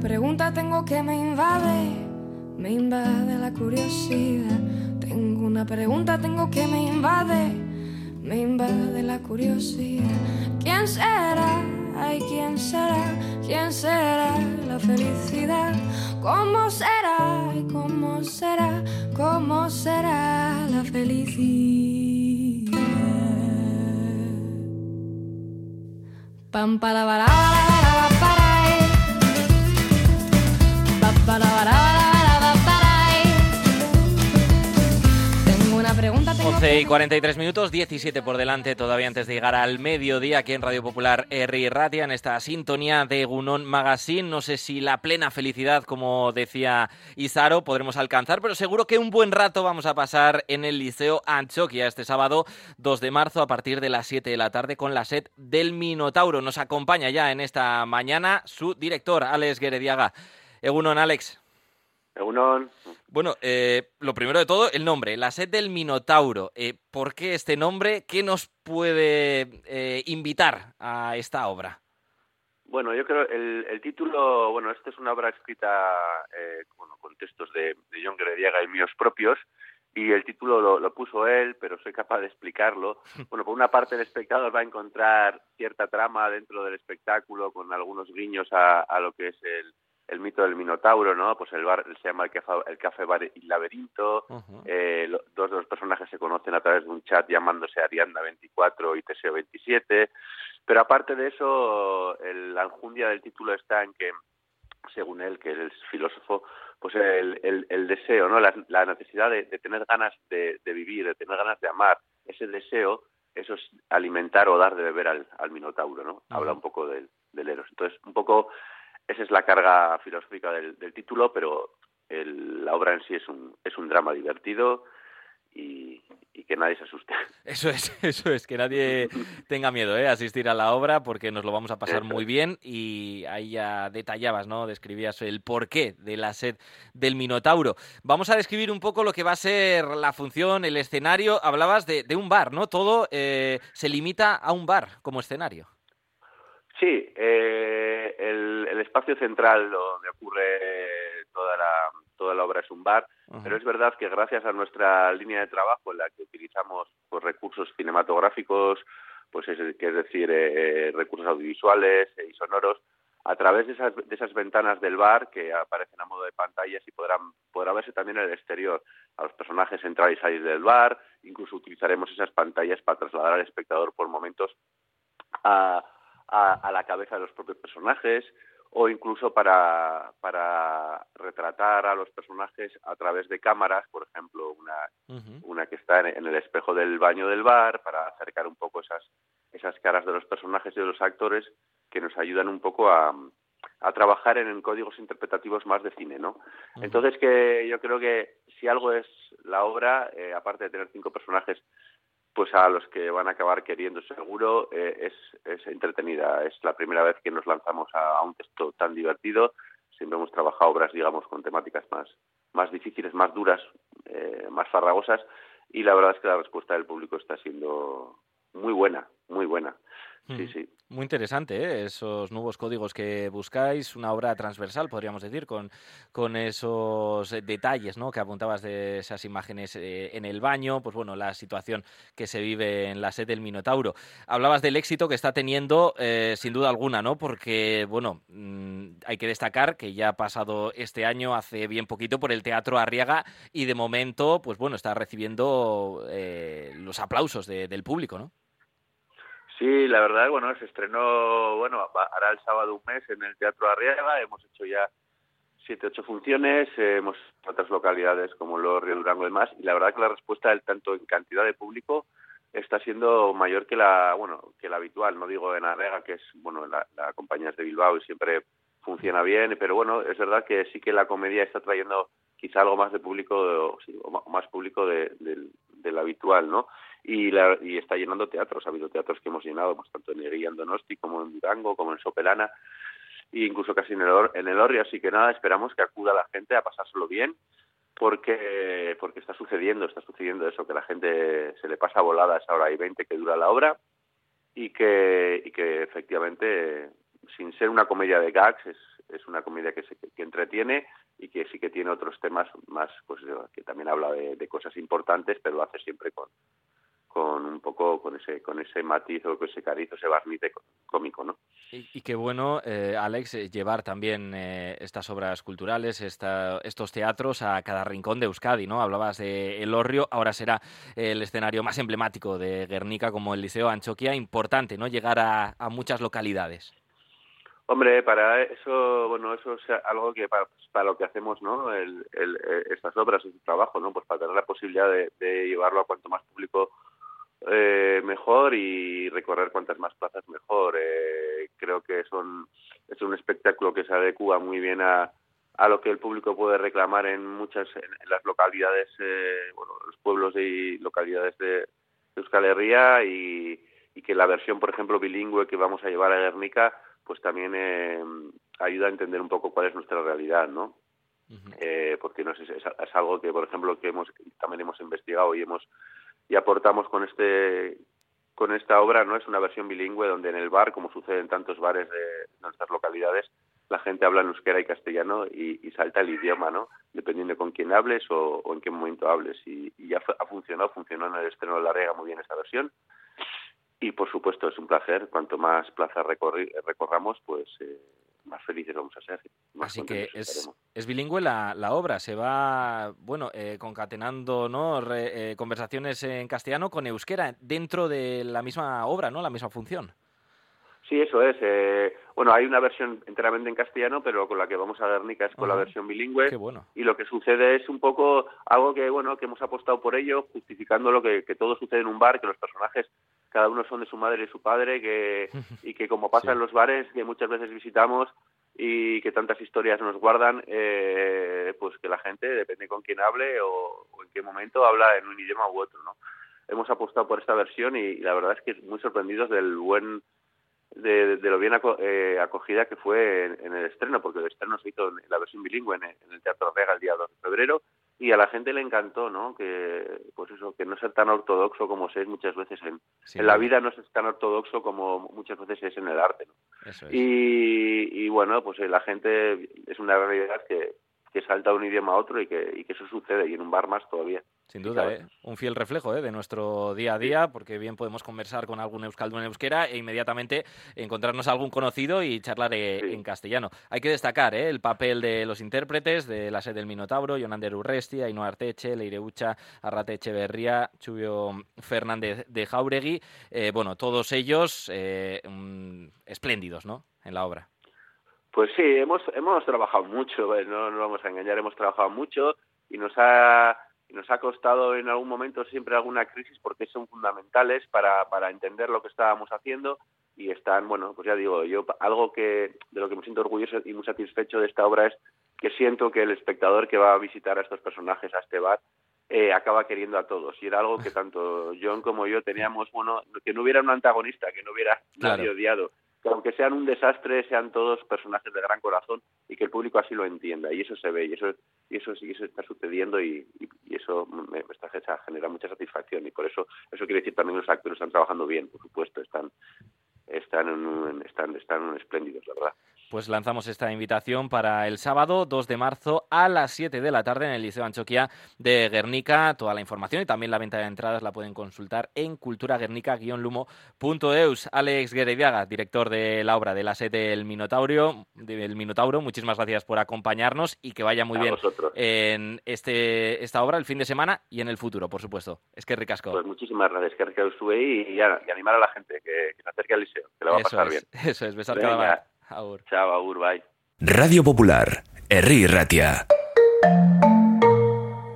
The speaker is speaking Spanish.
pregunta tengo que me invade, me invade la curiosidad. Tengo una pregunta tengo que me invade, me invade la curiosidad. ¿Quién será? Ay, ¿quién será? ¿Quién será la felicidad? ¿Cómo será? ¿Y cómo será? ¿Cómo será la felicidad? Pam para para para 11 y 43 minutos, 17 por delante todavía antes de llegar al mediodía aquí en Radio Popular R Ratia, en esta sintonía de Gunón Magazine. No sé si la plena felicidad, como decía Isaro, podremos alcanzar, pero seguro que un buen rato vamos a pasar en el Liceo Anchoquia este sábado 2 de marzo a partir de las 7 de la tarde con la set del Minotauro. Nos acompaña ya en esta mañana su director, Alex Guerediaga. Egunon, Alex. Bueno, eh, lo primero de todo, el nombre, la sed del Minotauro. Eh, ¿Por qué este nombre? ¿Qué nos puede eh, invitar a esta obra? Bueno, yo creo el, el título, bueno, esta es una obra escrita con textos de, de John Grediaga y míos propios, y el título lo, lo, puso él, pero soy capaz de explicarlo. Bueno, por una parte el espectador va a encontrar cierta trama dentro del espectáculo con algunos guiños a, a lo que es el, el mito del Minotauro, ¿no? Pues el bar se llama el Café, el café Bar y Laberinto. eh, dos de los personajes se conocen a través de un chat llamándose Arianda 24 y Teseo 27. Pero aparte de eso, el, la enjundia del título está en que, según él, que es filósofo, pues el, el, el deseo, ¿no? La, la necesidad de, de, tener ganas de, de, vivir, de tener ganas de amar, ese deseo, eso es alimentar o dar de beber al, al Minotauro, ¿no? Habla un poco del, del Eros. Entonces, un poco esa es la carga filosófica del, título, pero el, la obra en sí es un, es un drama divertido y, que nadie se asuste. Eso es, eso es, que nadie tenga miedo ¿eh? asistir a la obra porque nos lo vamos a pasar muy bien y ahí ya detallabas, ¿no? Describías el porqué de la sed del Minotauro. Vamos a describir un poco lo que va a ser la función, el escenario. Hablabas de, de un bar, ¿no? Todo eh, se limita a un bar como escenario. Sí, eh, el, el, espacio central donde ocurre toda la, toda la obra es un bar, uh -huh. pero es verdad que gracias a nuestra línea de trabajo en la que utilizamos pues, recursos cinematográficos, pues es, que es decir, eh, recursos audiovisuales y sonoros, a través de esas, de esas ventanas del bar que aparecen a modo de pantallas y podrán, podrá verse también en el exterior a los personajes entrar y salir del bar, incluso utilizaremos esas pantallas para trasladar al espectador por momentos a a, a, la cabeza de los propios personajes o incluso para, para retratar a los personajes a través de cámaras, por ejemplo, una, uh -huh. una que está en, en, el espejo del baño del bar, para acercar un poco esas, esas caras de los personajes y de los actores que nos ayudan un poco a, a trabajar en códigos interpretativos más de cine, ¿no? Uh -huh. Entonces que yo creo que si algo es la obra, eh, aparte de tener cinco personajes pues a los que van a acabar queriendo seguro eh, es, es, entretenida. Es la primera vez que nos lanzamos a, a, un texto tan divertido. Siempre hemos trabajado obras, digamos, con temáticas más, más difíciles, más duras, eh, más farragosas y la verdad es que la respuesta del público está siendo muy buena, muy buena. Sí, sí. Muy interesante, ¿eh? esos nuevos códigos que buscáis, una obra transversal, podríamos decir, con, con esos detalles ¿no? que apuntabas de esas imágenes eh, en el baño, pues bueno, la situación que se vive en la sede del Minotauro. Hablabas del éxito que está teniendo, eh, sin duda alguna, ¿no? Porque, bueno, mmm, hay que destacar que ya ha pasado este año, hace bien poquito, por el Teatro Arriaga y de momento, pues bueno, está recibiendo eh, los aplausos de, del público, ¿no? Sí, la verdad, bueno, se estrenó, bueno, hará el sábado un mes en el Teatro Arriaga, hemos hecho ya siete, ocho funciones, eh, hemos hecho otras localidades como los Río Durango y demás, y la verdad que la respuesta, del tanto en cantidad de público, está siendo mayor que la, bueno, que la habitual, no digo en Arriaga, que es, bueno, la, la compañía es de Bilbao y siempre funciona bien, pero bueno, es verdad que sí que la comedia está trayendo quizá algo más de público, o más público de, del habitual, ¿no? Y, la, y está llenando teatros. Ha habido teatros que hemos llenado, pues, tanto en Eguía, en Donosti, como en Durango, como en Sopelana, e incluso casi en el, en el Orri. Así que nada, esperamos que acuda la gente a pasárselo bien, porque, porque está sucediendo, está sucediendo eso, que la gente se le pasa volada esa hora y veinte que dura la obra y que, y que efectivamente, sin ser una comedia de gags, es, es una comedia que, se, que entretiene y que sí que tiene otros temas más, pues que también habla de, de cosas importantes, pero lo hace siempre con, con un poco con ese con ese matiz o con ese cariz, ese barniz cómico, ¿no? Y, qué bueno, eh, Alex, eh, llevar también eh, estas obras culturales, esta, estos teatros a cada rincón de Euskadi, ¿no? Hablabas de El Orrio, ahora será el escenario más emblemático de Guernica como el Liceo Anchoquia, importante, ¿no? Llegar a, a muchas localidades. Hombre, para eso, bueno, eso es algo que para, para lo que hacemos, ¿no? El, el, estas obras, este trabajo, ¿no? Pues para tener la posibilidad de, de llevarlo a cuanto más público eh, mejor y recorrer cuantas más plazas mejor. Eh, creo que son, es un espectáculo que se adecua muy bien a, a lo que el público puede reclamar en muchas en, las localidades, eh, bueno, los pueblos y localidades de, Euskal Herria y, y, que la versión, por ejemplo, bilingüe que vamos a llevar a Guernica, pues también eh, ayuda a entender un poco cuál es nuestra realidad, ¿no? eh, porque no sé, es, es, algo que, por ejemplo, que hemos también hemos investigado y hemos y aportamos con este con esta obra no es una versión bilingüe donde en el bar como sucede en tantos bares de nuestras localidades la gente habla en euskera y castellano y, salta el idioma no dependiendo de con quién hables o, en qué momento hables. Y, y ya ha funcionado funcionó en el estreno de la Rega muy bien esta versión. Y por supuesto es un placer. Cuanto más plazas recorramos pues eh, más felices vamos a ser. Así que es, es, bilingüe la, la, obra, se va, bueno, eh, concatenando ¿no? Re, eh, conversaciones en castellano con euskera dentro de la misma obra, ¿no? La misma función. Sí, eso es. Eh, bueno, hay una versión enteramente en castellano, pero con la que vamos a Guernica es con uh -huh. la versión bilingüe. Qué bueno. Y lo que sucede es un poco algo que, bueno, que hemos apostado por ello, justificando lo que, que todo sucede en un bar, que los personajes cada uno son de su madre y su padre, que, y que como pasa sí. en los bares, que muchas veces visitamos y que tantas historias nos guardan, eh, pues que la gente, depende con quién hable o, o, en qué momento, habla en un idioma u otro, ¿no? Hemos apostado por esta versión y, y la verdad es que muy sorprendidos del buen de, de, lo bien aco eh, acogida que fue en, en, el estreno, porque el estreno se hizo en la versión bilingüe en, en el Teatro Rega el día 2 de febrero y a la gente le encantó, ¿no? Que, pues eso, que no ser tan ortodoxo como se es muchas veces en, sí, en la vida, no ser tan ortodoxo como muchas veces es en el arte, ¿no? Eso es. y, y bueno, pues la gente es una realidad que, que salta de un idioma a otro y que, y que eso sucede, y en un bar más todavía. Sin duda, ¿eh? un fiel reflejo ¿eh? de nuestro día a día, porque bien podemos conversar con algún euskaldun en euskera e inmediatamente encontrarnos a algún conocido y charlar eh, sí. en castellano. Hay que destacar ¿eh? el papel de los intérpretes de la sede del Minotauro, Jonander Urresti, Ainhoa Arteche, Leireucha, Arrate Echeverría, Chubio Fernández de Jauregui, eh, bueno, todos ellos um, espléndidos, ¿no?, en la obra. Pues sí, hemos, hemos trabajado mucho, no nos vamos a engañar, hemos trabajado mucho y nos ha, nos ha costado en algún momento siempre alguna crisis porque son fundamentales para, para entender lo que estábamos haciendo y están, bueno, pues ya digo, yo algo que de lo que me siento orgulloso y muy satisfecho de esta obra es que siento que el espectador que va a visitar a estos personajes, a este bar, eh, acaba queriendo a todos. Y era algo que tanto John como yo teníamos, bueno, que no hubiera un antagonista, que no hubiera claro. nadie odiado, que aunque sean un desastre, sean todos personajes de gran corazón y que el público así lo entienda. Y eso se ve, y eso, y eso sí eso está sucediendo y, y, y eso me, me está, genera mucha satisfacción. Y por eso, eso quiere decir también que los actores están trabajando bien, por supuesto, están, están, en un, están, están espléndidos, la verdad. Pues lanzamos esta invitación para el sábado 2 de marzo a las 7 de la tarde en el Liceo Anchoquia de Guernica. Toda la información y también la venta de entradas la pueden consultar en culturaguernica-lumo.eus. Alex Guerediaga, director de la obra de la sede del Minotauro, del Minotauro, muchísimas gracias por acompañarnos y que vaya muy a bien vosotros. en este, esta obra el fin de semana y en el futuro, por supuesto. Es que ricasco. Pues muchísimas gracias, que ricasco y, y, y, animar a la gente que, que se acerque al liceo, que le va a pasar es, bien. Eso es, besar cada vez. Agur. Chao, agur, bye. Radio Popular, Herri Ratia.